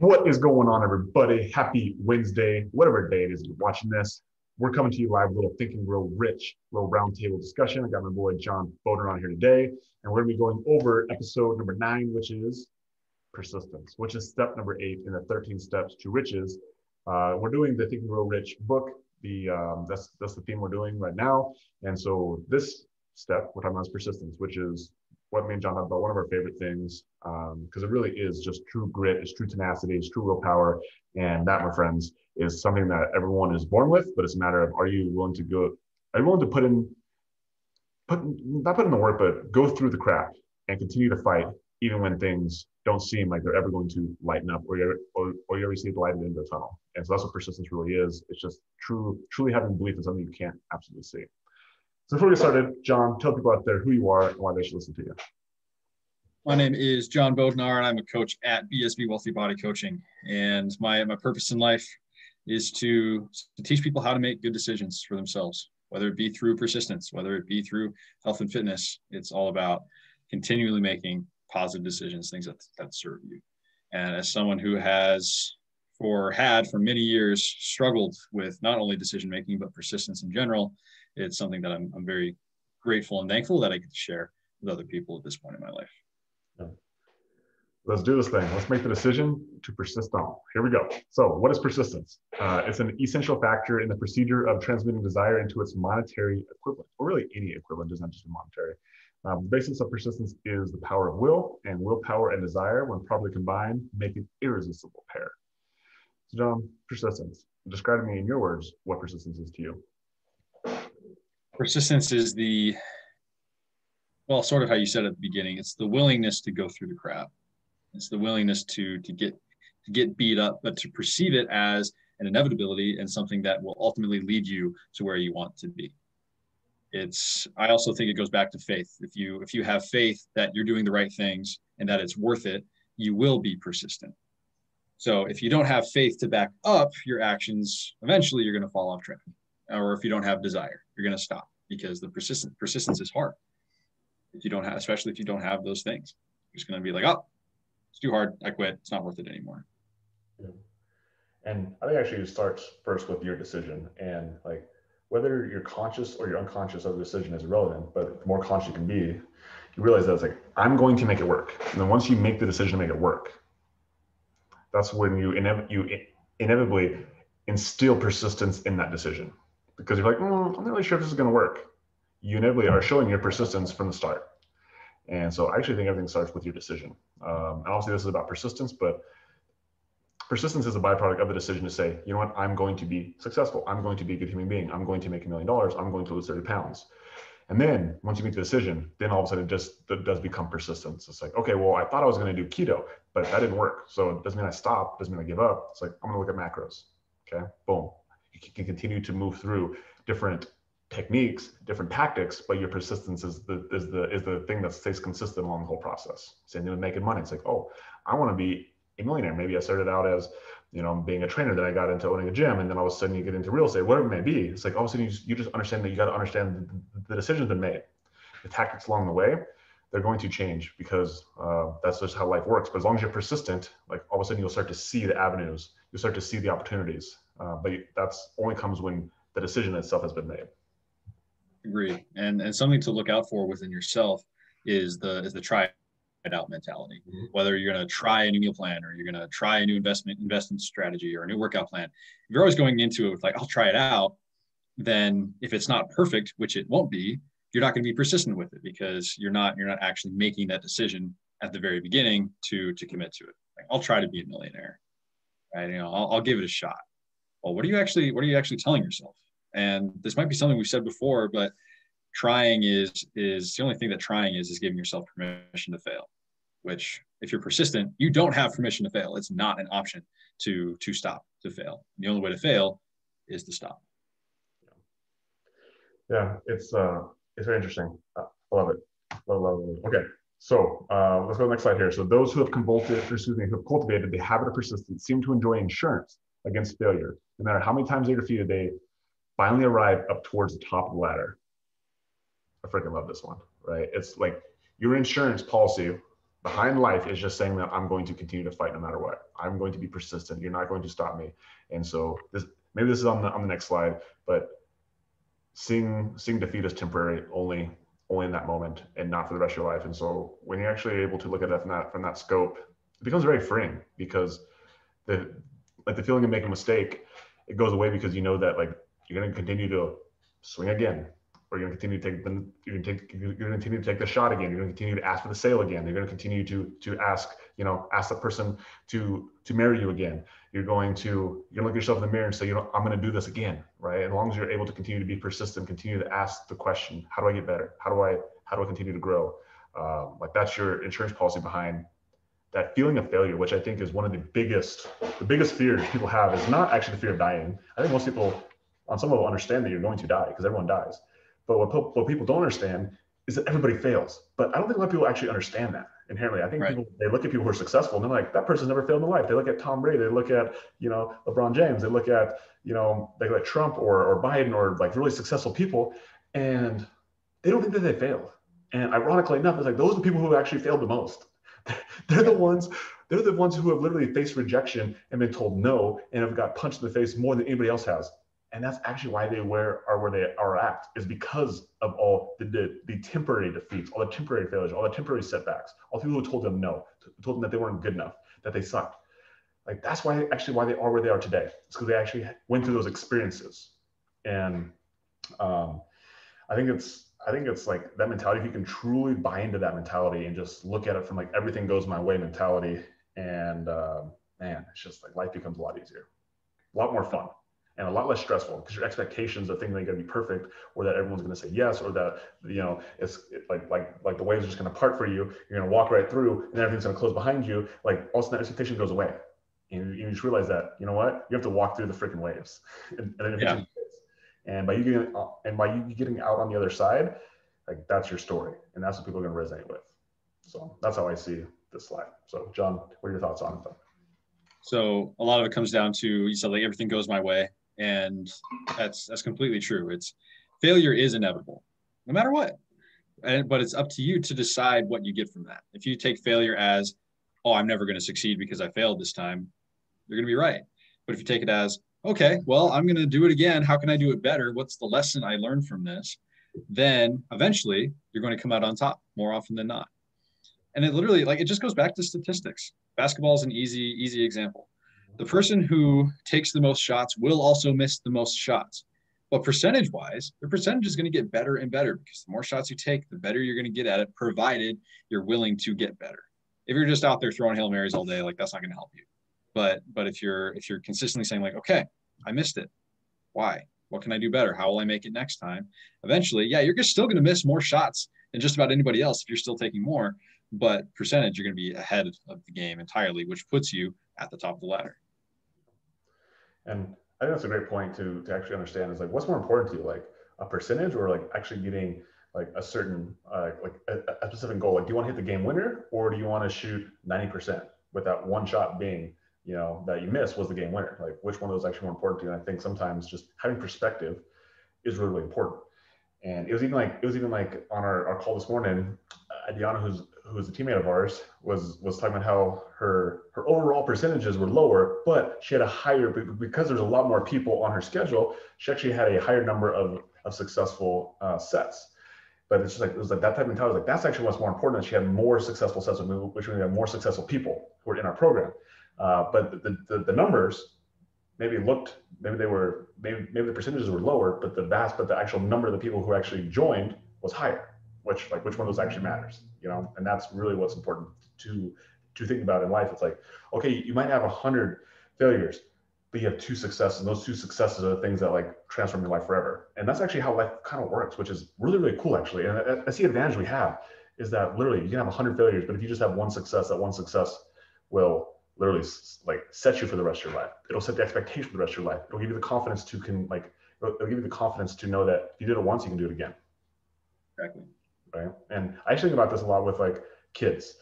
What is going on, everybody? Happy Wednesday, whatever day it is you're watching this. We're coming to you live, little Think and Grow Rich, little roundtable discussion. I got my boy John Bodner on here today, and we're to be going over episode number nine, which is persistence, which is step number eight in the 13 steps to riches. Uh, we're doing the Think and Grow Rich book. The um, that's that's the theme we're doing right now, and so this step we're talking about is persistence, which is what me and John talk about, one of our favorite things, because um, it really is just true grit, it's true tenacity, it's true willpower. And that, my friends, is something that everyone is born with, but it's a matter of are you willing to go, are you willing to put in, put not put in the work, but go through the crap and continue to fight even when things don't seem like they're ever going to lighten up or you or, or you ever see the light at the end of the tunnel. And so that's what persistence really is. It's just true, truly having belief in something you can't absolutely see. So before we get started, John, tell people out there who you are and why they should listen to you. My name is John Bodnar, and I'm a coach at BSB Wealthy Body Coaching. And my, my purpose in life is to, to teach people how to make good decisions for themselves, whether it be through persistence, whether it be through health and fitness. It's all about continually making positive decisions, things that, that serve you. And as someone who has for had for many years struggled with not only decision making but persistence in general it's something that I'm, I'm very grateful and thankful that I get to share with other people at this point in my life. Let's do this thing. Let's make the decision to persist on. Here we go. So, what is persistence? Uh, it's an essential factor in the procedure of transmuting desire into its monetary equivalent, or really any equivalent, does not just monetary. Um, the basis of persistence is the power of will, and willpower and desire, when properly combined, make an irresistible pair. So, John, persistence. Describe to me in your words what persistence is to you persistence is the well sort of how you said at the beginning it's the willingness to go through the crap. It's the willingness to to get to get beat up but to perceive it as an inevitability and something that will ultimately lead you to where you want to be. It's i also think it goes back to faith. If you if you have faith that you're doing the right things and that it's worth it you will be persistent. So if you don't have faith to back up your actions eventually you're going to fall off track or if you don't have desire you're going to stop because the persistent persistence is hard. If you don't have, especially if you don't have those things, you're just going to be like, oh, it's too hard. I quit. It's not worth it anymore. Yeah. And I think actually it starts first with your decision and like whether you're conscious or you're unconscious of the decision is irrelevant, but the more conscious you can be, you realize that it's like, I'm going to make it work. And then once you make the decision to make it work, that's when you, inev- you inevitably instill persistence in that decision because you're like, mm, I'm not really sure if this is going to work. You inevitably are showing your persistence from the start. And so I actually think everything starts with your decision. Um, and obviously, this is about persistence, but persistence is a byproduct of the decision to say, you know what, I'm going to be successful. I'm going to be a good human being. I'm going to make a million dollars. I'm going to lose 30 pounds. And then once you make the decision, then all of a sudden it just it does become persistence. It's like, okay, well, I thought I was going to do keto, but that didn't work. So it doesn't mean I stop. Doesn't mean I give up. It's like, I'm going to look at macros. Okay, boom you can continue to move through different techniques, different tactics, but your persistence is the is the is the thing that stays consistent along the whole process. Same thing with making money. It's like, oh, I want to be a millionaire. Maybe I started out as, you know, being a trainer, then I got into owning a gym, and then all of a sudden you get into real estate, whatever it may be. It's like all of a sudden you just, you just understand that you got to understand the, the decision's been made, the tactics along the way. They're going to change because uh, that's just how life works. But as long as you're persistent, like all of a sudden you'll start to see the avenues, you'll start to see the opportunities, uh, but that's only comes when the decision itself has been made. Agree, and and something to look out for within yourself is the is the try it out mentality. Mm-hmm. Whether you're going to try a new meal plan or you're going to try a new investment investment strategy or a new workout plan, if you're always going into it with like I'll try it out, then if it's not perfect, which it won't be, you're not going to be persistent with it because you're not you're not actually making that decision at the very beginning to to commit to it. Like, I'll try to be a millionaire, right? You know, I'll, I'll give it a shot well what are you actually what are you actually telling yourself and this might be something we've said before but trying is is the only thing that trying is is giving yourself permission to fail which if you're persistent you don't have permission to fail it's not an option to to stop to fail the only way to fail is to stop yeah it's uh it's very interesting i love it love, love, love. okay so uh, let's go to the next slide here. So those who have cultivated, excuse me, who have cultivated the habit of persistence seem to enjoy insurance against failure. No matter how many times they defeated, they finally arrive up towards the top of the ladder. I freaking love this one, right? It's like your insurance policy behind life is just saying that I'm going to continue to fight no matter what. I'm going to be persistent. You're not going to stop me. And so this maybe this is on the on the next slide, but seeing seeing defeat as temporary only only in that moment and not for the rest of your life. And so when you're actually able to look at that from that from that scope, it becomes very freeing because the like the feeling of making a mistake, it goes away because you know that like you're going to continue to swing again or you're going to continue to take the you're going to take you're going to continue to take the shot again. You're going to continue to ask for the sale again. You're going to continue to to ask you know ask the person to to marry you again. You're going to you're going to look yourself in the mirror and say you know I'm going to do this again, right? As long as you're able to continue to be persistent, continue to ask the question, how do I get better? How do I how do I continue to grow? Um, like that's your insurance policy behind that feeling of failure, which I think is one of the biggest the biggest fears people have is not actually the fear of dying. I think most people on some level understand that you're going to die because everyone dies but what, what people don't understand is that everybody fails. But I don't think a lot of people actually understand that inherently. I think right. people they look at people who are successful and they're like, that person's never failed in life. They look at Tom Brady, they look at you know LeBron James, they look at you know they look at Trump or or Biden or like really successful people, and they don't think that they failed. And ironically enough, it's like those are the people who actually failed the most. they're the ones they're the ones who have literally faced rejection and been told no and have got punched in the face more than anybody else has. And that's actually why they were are where they are at is because of all the, the, the temporary defeats all the temporary failures all the temporary setbacks all the people who told them no told them that they weren't good enough that they sucked. Like that's why actually why they are where they are today. It's because they actually went through those experiences. And um, i think it's i think it's like that mentality if you can truly buy into that mentality and just look at it from like everything goes my way mentality and uh, man it's just like life becomes a lot easier a lot more fun and a lot less stressful because your expectations of they're going to be perfect or that everyone's going to say yes or that you know it's like like like the waves are just going to part for you you're going to walk right through and everything's going to close behind you like all of a sudden that expectation goes away and you, just realize that you know what you have to walk through the freaking waves and, and then yeah. And by you getting uh, and by you getting out on the other side like that's your story. And that's what people are going to resonate with. So that's how i see this slide so john what are your thoughts on it so a lot of it comes down to you said like everything goes my way and that's that's completely true. It's failure is inevitable no matter what. And, but it's up to you to decide what you get from that. If you take failure as oh i'm never going to succeed because i failed this time you're going to be right. But if you take it as okay well i'm going to do it again how can i do it better what's the lesson i learned from this then eventually you're going to come out on top more often than not and it literally like it just goes back to statistics basketball is an easy easy example the person who takes the most shots will also miss the most shots. But percentage wise, the percentage is going to get better and better because the more shots you take, the better you're going to get at it, provided you're willing to get better. If you're just out there throwing Hail Marys all day, like that's not going to help you. But but if you're if you're consistently saying, like, okay, I missed it. Why? What can I do better? How will I make it next time? Eventually, yeah, you're just still going to miss more shots than just about anybody else if you're still taking more. But percentage, you're going to be ahead of the game entirely, which puts you at the top of the ladder. And I think that's a great point to to actually understand is like what's more important to you, like a percentage or like actually getting like a certain uh, like a, a, specific goal. Like, do you want to hit the game winner or do you want to shoot ninety percent with that one shot being you know that you missed was the game winner? Like, which one of those actually more important to you? And I think sometimes just having perspective is really, really important. And it was even like it was even like on our, our call this morning, Adiana, who's who's a teammate of ours, was was talking about how her her overall percentages were lower, but she had a higher because there's a lot more people on her schedule. She actually had a higher number of of successful uh, sets. But it's just like it was like that type of mentality. Like that's actually what's more important. That She had more successful sets, which means we have more successful people who are in our program. Uh, but the, the the numbers maybe looked maybe they were maybe maybe the percentages were lower, but the vast but the actual number of the people who actually joined was higher which like which one of those actually matters you know? And that's really what's important to to think about in life. It's like okay you might have a hundred failures but you have two successes and those two successes are the things that like transform your life forever. And that's actually how life kind of works which is really really cool actually. And that's the advantage we have is that literally you can have 100 failures but if you just have one success that one success will literally like set you for the rest of your life it'll set the expectation for the rest of your life it'll give you the confidence to can like it'll give you the confidence to know that if you did it once you can do it again exactly right? And I actually think about this a lot with like kids.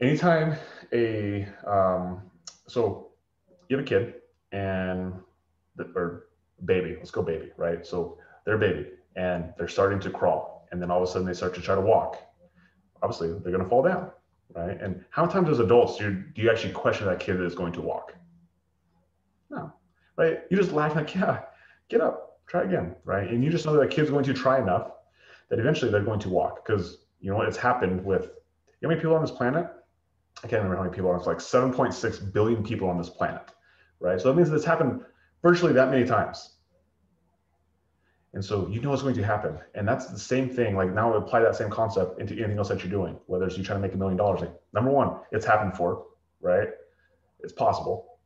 Anytime a um, so you have a kid and the, or baby, let's go baby, right? So they're a baby and they're starting to crawl, and then all of a sudden they start to try to walk. Obviously, they're going to fall down. Right? And how many times as adults do you, do you actually question that kid that is going to walk? No, right? You just laugh like, yeah, get up, try again, right? And you just know that kid's going to try enough that eventually they're going to walk because you know what? It's happened with, how many people on this planet? I can't remember how many people are. It's like 7.6 billion people on this planet, right? So that means it's happened virtually that many times. And so you know what's going to happen. And that's the same thing. Like now apply that same concept into anything else that you're doing, whether it's you trying to make a million dollars. Like number one, it's happened for, right? It's possible.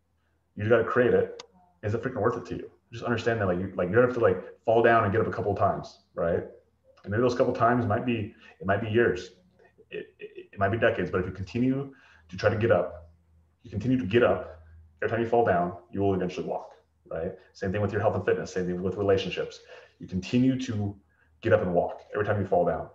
You got to create it. Is it freaking worth it to you? Just understand that like you like you have to like fall down and get up a couple times, right? And maybe those couple times might be it might be years, it, it, it might be decades. But if you continue to try to get up, you continue to get up. Every time you fall down, you will eventually walk, right? Same thing with your health and fitness. Same thing with relationships you continue to get up and walk. Every time you fall down,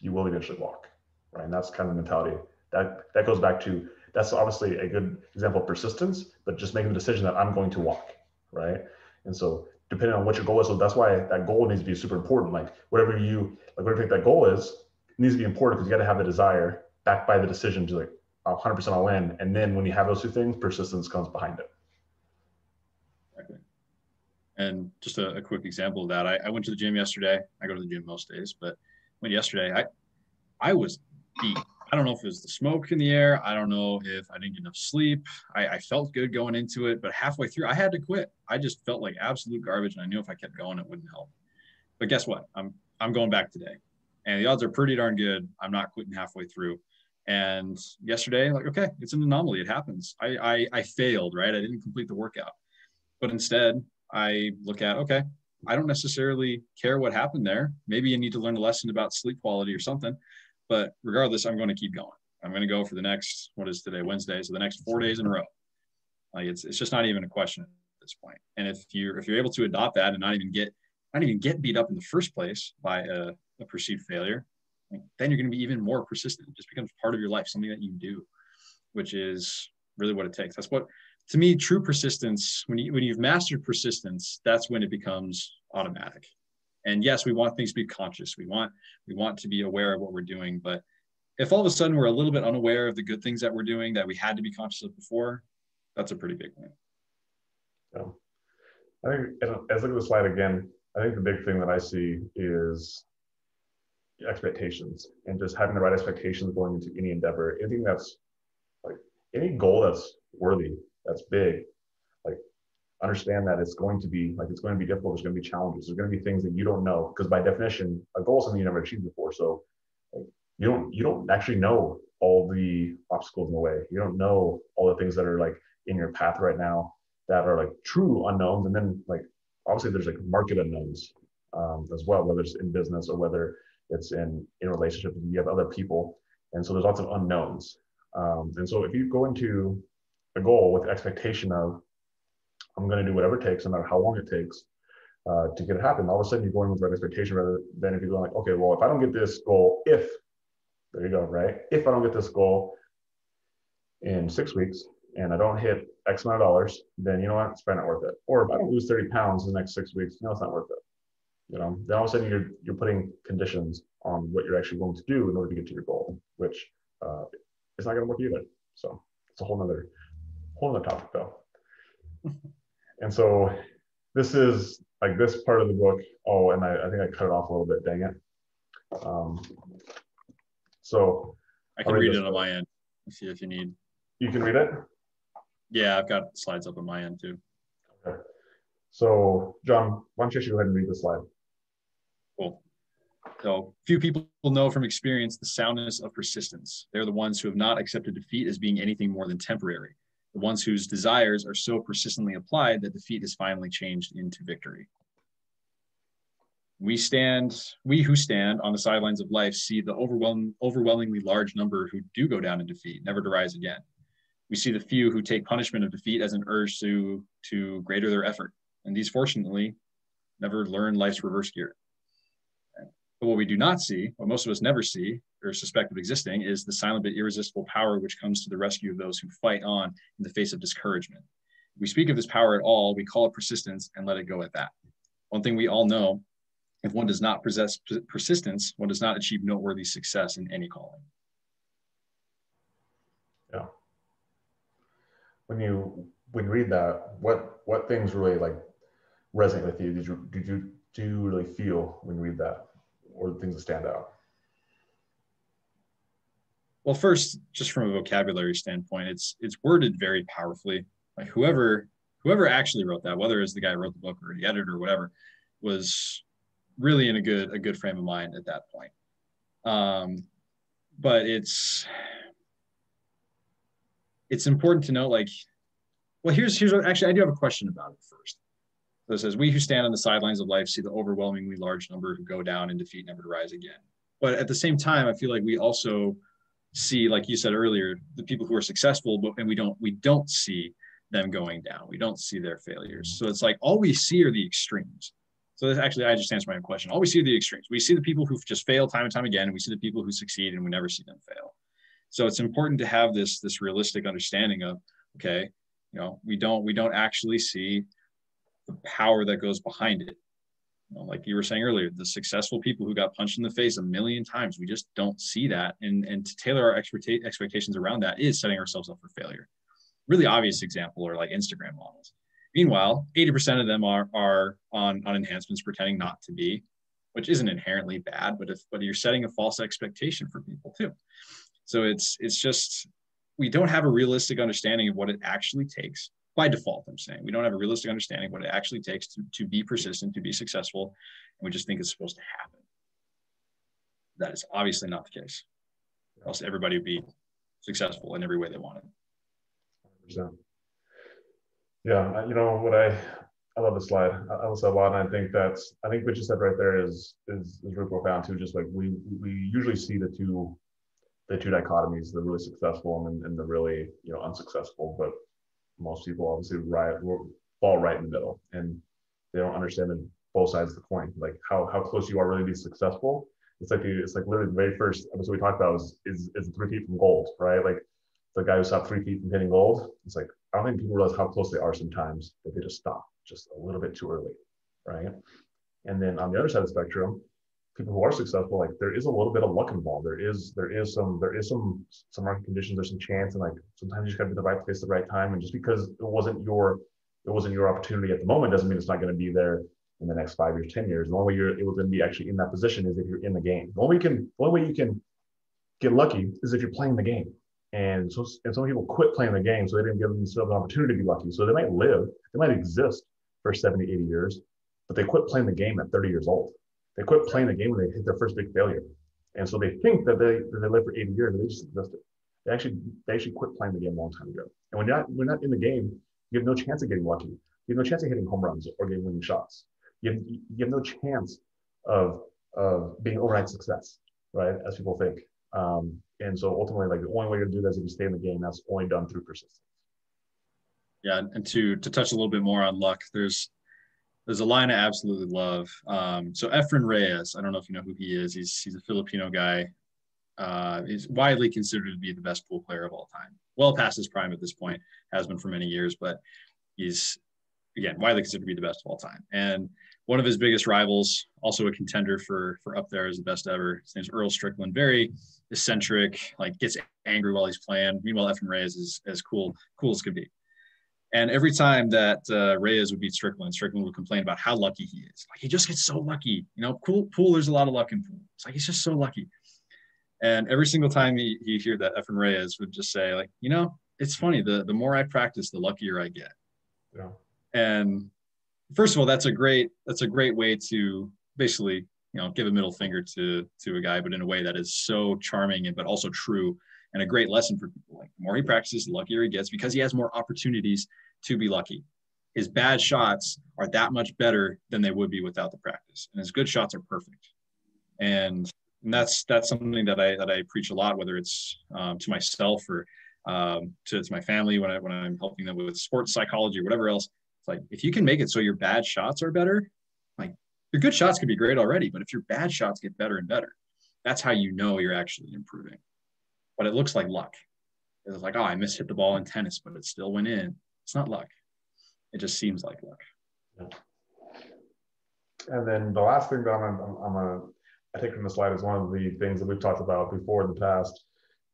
you will eventually walk, right? And that's kind of the mentality. That that goes back to that's obviously a good example of persistence, but just making the decision that I'm going to walk, right? And so depending on what your goal is, so that's why that goal needs to be super important. Like whatever you like, whatever you that goal is, needs to be important because you got to have the desire backed by the decision to like 100% all in. And then when you have those two things, persistence comes behind it. And just a, a quick example of that, I, I, went to the gym yesterday. I go to the gym most days, but went yesterday. I I was beat. I don't know if it was the smoke in the air. I don't know if I didn't get enough sleep. I, I felt good going into it, but halfway through, I had to quit. I just felt like absolute garbage, and I knew if I kept going, it wouldn't help. But guess what? I'm I'm going back today, and the odds are pretty darn good. I'm not quitting halfway through. And yesterday, like, okay, it's an anomaly. It happens. I, I, I failed, right? I didn't complete the workout. But instead, I look at, okay, I don't necessarily care what happened there. Maybe you need to learn a lesson about sleep quality or something. But regardless, I'm going to keep going. I'm going to go for the next, what is today, Wednesday? So the next four days in a row. Like it's, it's just not even a question at this point. And if you're, if you're able to adopt that and not even get, not even get beat up in the first place by a, a perceived failure, then you're going to be even more persistent. It just becomes part of your life, something that you do, which is really what it takes. That's what to me, true persistence, when, you, when you've mastered persistence, that's when it becomes automatic. And yes, we want things to be conscious. We want, we want to be aware of what we're doing. But if all of a sudden we're a little bit unaware of the good things that we're doing that we had to be conscious of before, that's a pretty big win. Yeah. I think as I look at the slide again, I think the big thing that I see is expectations and just having the right expectations going into any endeavor. Anything that's like any goal that's worthy that's big, like understand that it's going to be like it's going to be difficult. There's going to be challenges. There's going to be things that you don't know because by definition, a goal is something you never achieved before. So like, you don't you don't actually know all the obstacles in the way. You don't know all the things that are like in your path right now that are like true unknowns. And then like obviously there's like market unknowns um, as well, whether it's in business or whether it's in in relationships you have other people. And so there's lots of unknowns. Um, and so if you go into the goal with the expectation of I'm going to do whatever it takes, no matter how long it takes, uh, to get it happen. All of a sudden, you're going with that expectation rather than if you're going like, okay, well, if I don't get this goal, if there you go, right? If I don't get this goal in six weeks and I don't hit X amount of dollars, then you know what, it's probably not worth it. Or if I don't lose 30 pounds in the next six weeks, you know, it's not worth it. You know, then all of a sudden you're you're putting conditions on what you're actually going to do in order to get to your goal, which uh, it's not going to work either. So it's a whole nother whole other topic though. and so this is like this part of the book. Oh, and I, I think I cut it off a little bit. Dang it. Um, so I can read, read it on my end. See if you need. You can read it. Yeah, I've got slides up on my end too. Okay. So, John, why don't you go ahead and read the slide? Cool. So, few people know from experience the soundness of persistence. They're the ones who have not accepted defeat as being anything more than temporary the ones whose desires are so persistently applied that defeat is finally changed into victory. We stand, we who stand on the sidelines of life see the overwhelming, overwhelmingly large number who do go down in defeat, never to rise again. We see the few who take punishment of defeat as an urge to, to greater their effort. And these, fortunately, never learn life's reverse gear. But what we do not see, what most of us never see or suspect of existing, is the silent but irresistible power which comes to the rescue of those who fight on in the face of discouragement. If we speak of this power at all, we call it persistence and let it go at that. One thing we all know if one does not possess persistence, one does not achieve noteworthy success in any calling. Yeah. When you when you read that, what what things really like resonate with you? Did you did you do you really feel when you read that, or things that stand out? Well, first, just from a vocabulary standpoint, it's it's worded very powerfully. Like whoever whoever actually wrote that, whether it's the guy who wrote the book or the editor or whatever, was really in a good a good frame of mind at that point. Um, but it's it's important to know like well here's here's what, actually i do have a question about it first so it says we who stand on the sidelines of life see the overwhelmingly large number who go down in defeat never to rise again. But at the same time i feel like we also see like you said earlier the people who are successful but and we don't we don't see them going down. We don't see their failures. So it's like all we see are the extremes. So this actually i just answered my own question. All we see are the extremes. We see the people who just fail time and time again and we see the people who succeed and we never see them fail. So it's important to have this this realistic understanding of okay you know we don't we don't actually see the power that goes behind it. You know, like you were saying earlier the successful people who got punched in the face a million times we just don't see that. And and to tailor our expecta- expectations around that is setting ourselves up for failure. Really obvious example are like instagram models. Meanwhile 80% of them are are on on enhancements pretending not to be which isn't inherently bad but if but you're setting a false expectation for people too. So it's it's just we don't have a realistic understanding of what it actually takes by default. I'm saying we don't have a realistic understanding what it actually takes to, to be persistent, to be successful, and we just think it's supposed to happen. That is obviously not the case. Or else everybody would be successful in every way they wanted. 100%. Yeah, you know what I I love the slide. I love it a lot, and I think that's I think what you said right there is is is really profound too. Just like we we usually see the two the two dichotomies, the really successful and, and the really you know unsuccessful. But most people obviously right fall right in the middle, and they don't understand the, both sides of the coin, like how how close you are really to be successful. It's like the, it's like literally the very first episode we talked about was is is three feet from gold, right? Like the guy who stopped three feet from hitting gold. It's like I don't think people realize how close they are sometimes that they just stop just a little bit too early, right? And then on the other side of the spectrum, people who are successful, like there is a little bit of luck involved. There is there is some there is some some market conditions. There's some chance, and like sometimes you just got to be the right place at the right time. And just because it wasn't your it wasn't your opportunity at the moment doesn't mean it's not going to be there in the next five years, ten years. The only way you're able to be actually in that position is if you're in the game. The only way you can the only way you can get lucky is if you're playing the game. And so and some people quit playing the game, so they didn't give themselves an opportunity to be lucky. So they might live, they might exist for 70, 80 years, but they quit playing the game at 30 years old they quit playing the game when they hit their first big failure. And so they think that they, that they live for 80 years they just existed. They actually, they actually quit playing the game a long time ago. And when you're not, when you're not in the game, you have no chance of getting lucky. You have no chance of hitting home runs or getting winning shots. You have, you have no chance of, of being overnight success, right? As people think. Um, and so ultimately, like the only way to do that is if you stay in the game. That's only done through persistence. Yeah, and to to touch a little bit more on luck, there's there's a line I absolutely love. Um, so Efren Reyes, I don't know if you know who he is. He's he's a Filipino guy. Uh, he's widely considered to be the best pool player of all time. Well past his prime at this point, has been for many years, but he's again widely considered to be the best of all time. And one of his biggest rivals, also a contender for for up there as the best ever. His name's Earl Strickland. Very eccentric, like gets angry while he's playing. Meanwhile, Efren Reyes is as cool cool as could be. And every time that uh, Reyes would beat Strickland, Strickland would complain about how lucky he is. Like he just gets so lucky. You know, pool, pool there's a lot of luck in pool. It's like he's just so lucky. And every single time he, he hear that, Efren Reyes would just say, like, you know, it's funny. The the more I practice, the luckier I get. Yeah. And first of all, that's a great that's a great way to basically you know give a middle finger to to a guy, but in a way that is so charming and but also true and a great lesson for people. Like the more he practices, the luckier he gets because he has more opportunities to be lucky. His bad shots are that much better than they would be without the practice, and his good shots are perfect. And, and that's that's something that I that I preach a lot, whether it's um, to myself or um, to, to my family when I when I'm helping them with sports psychology or whatever else. It's like if you can make it so your bad shots are better, like your good shots could be great already, but if your bad shots get better and better, that's how you know you're actually improving but it looks like luck. It's like, oh, I mishit the ball in tennis, but it still went in. It's not luck. It just seems like luck. And then the last thing that I'm, I'm, I'm a, I take from the slide is one of the things that we've talked about before in the past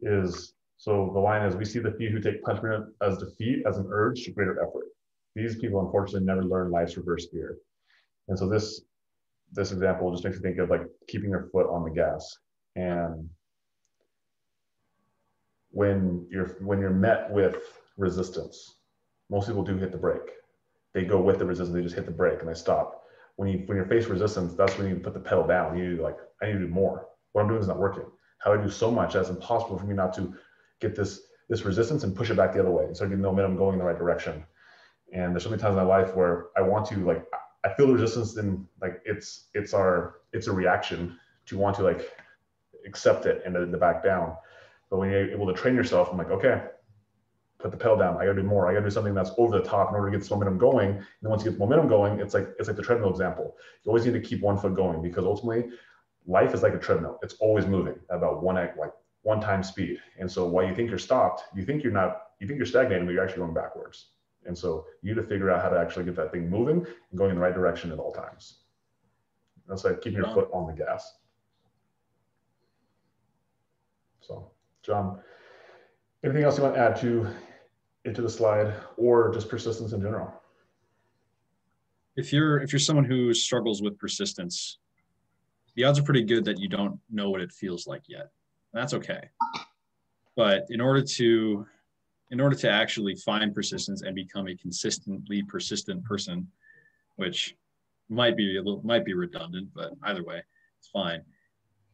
is So the line is, we see the few who take punishment as defeat as an urge to greater effort. These people unfortunately never learn life's reverse gear. And so this this example just makes me think of like keeping your foot on the gas. And when you're when you're met with resistance, most people do hit the brake. They go with the resistance, they just hit the brake and they stop. When you when you're faced resistance, that's when you put the pedal down. You like, I need to do more. What I'm doing is not working. How do I do so much that's impossible for me not to get this this resistance and push it back the other way and start getting momentum going in the right direction. And there's so many times in my life where I want to like I feel the resistance and like it's it's our it's a reaction to want to like accept it and then back down. But when you're able to train yourself, I'm like, okay, put the pedal down. I gotta do more. I gotta do something that's over the top in order to get this momentum going. And then once you get the momentum going, it's like it's like the treadmill example. You always need to keep one foot going because ultimately life is like a treadmill. It's always moving at about one like one time speed. And so while you think you're stopped, you think you're not, you think you're stagnating, but you're actually going backwards. And so you need to figure out how to actually get that thing moving and going in the right direction at all times. That's like keeping your foot on the gas. So, John, anything else you want to add to into the slide or just persistence in general? If you're if you're someone who struggles with persistence, the odds are pretty good that you don't know what it feels like yet. That's okay. But in order to in order to actually find persistence and become a consistently persistent person, which might be a little might be redundant, but either way, it's fine.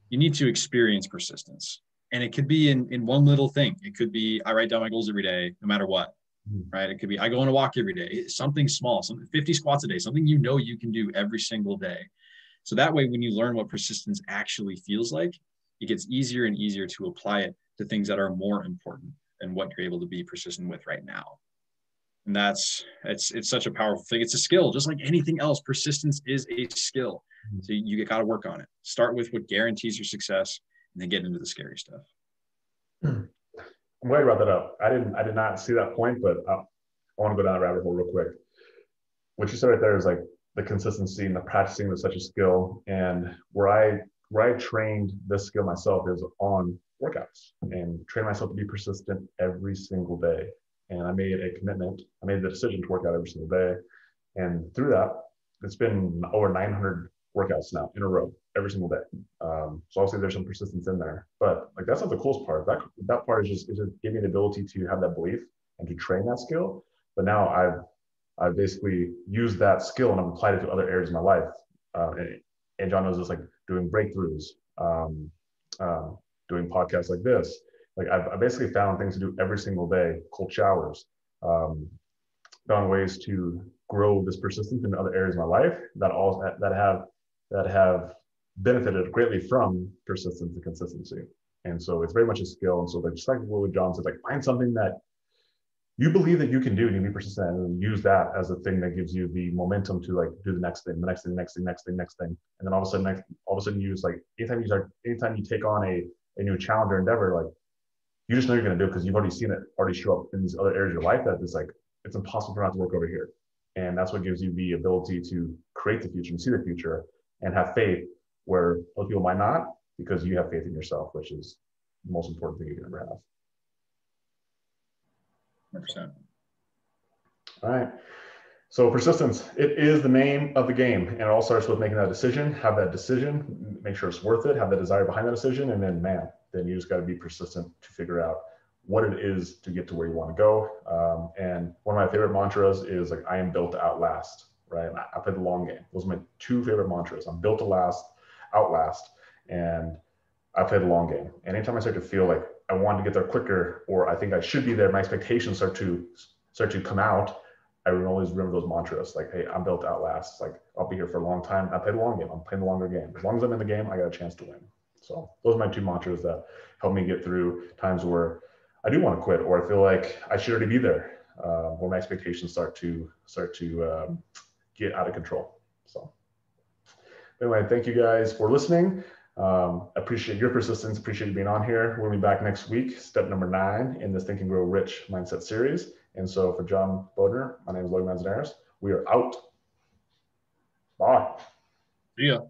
You need to experience persistence. And it could be in, in one little thing. It could be I write down my goals every day, no matter what. Mm-hmm. Right. It could be I go on a walk every day. something small, something 50 squats a day, something you know you can do every single day. So that way, when you learn what persistence actually feels like, it gets easier and easier to apply it to things that are more important and what you're able to be persistent with right now and that's it's it's such a powerful thing it's a skill just like anything else persistence is a skill mm-hmm. so you got to work on it start with what guarantees your success and then get into the scary stuff i'm glad you brought that up i didn't i did not see that point but uh, i want to go down the rabbit hole real quick what you said right there is like the consistency and the practicing was such a skill and where i where i trained this skill myself is on workouts and train myself to be persistent every single day. And I made a commitment. I made the decision to work out every single day. And through that, it's been over 900 workouts now in a row every single day. Um, so obviously there's some persistence in there, but like that's not the coolest part. That that part is just is just giving the ability to have that belief and to train that skill. But now I've I've basically used that skill and I've applied it to other areas of my life. Uh, and, and, John knows this, like doing breakthroughs, um, uh, doing podcasts like this. Like I've, I basically found things to do every single day, cold showers, um, found ways to grow this persistence in other areas of my life that all that have that have benefited greatly from persistence and consistency. And so it's very much a skill. And so like just like what John said, like find something that you believe that you can do and you be persistent and use that as a thing that gives you the momentum to like do the next thing, the next thing, next thing, next thing, next thing. And then all of a sudden, next, all of a sudden, you use like anytime you start, anytime you take on a a new challenge or endeavor, like you just know you're going to do it because you've already seen it already show up in these other areas of your life that it's like it's impossible for not to work over here. And that's what gives you the ability to create the future and see the future and have faith where other people might not because you have faith in yourself, which is the most important thing you can ever have. 100%. All right. So persistence, it is the name of the game. And it all starts with making that decision, have that decision, make sure it's worth it, have the desire behind that decision. And then, man, then you just got to be persistent to figure out what it is to get to where you want to go. Um, and one of my favorite mantras is like, I am built to outlast, right? I, I play the long game. Those are my two favorite mantras. I'm built to last, outlast. And I play the long game. And anytime I start to feel like I want to get there quicker, or I think I should be there, my expectations start to start to come out I always remember those mantras like, hey, I'm built to outlast. Like, I'll be here for a long time. I play the long game. I'm playing the longer game. As long as I'm in the game, I got a chance to win. So those are my two mantras that help me get through times where I do want to quit or I feel like I should already be there, uh, where my expectations start to start to um, get out of control. So anyway, thank you guys for listening. Um, appreciate your persistence. Appreciate you being on here. We'll be back next week, step number nine in this Think and Grow Rich mindset series. And so for John Bodner, my name is Logan Manzanares. We are out. Bye. See ya.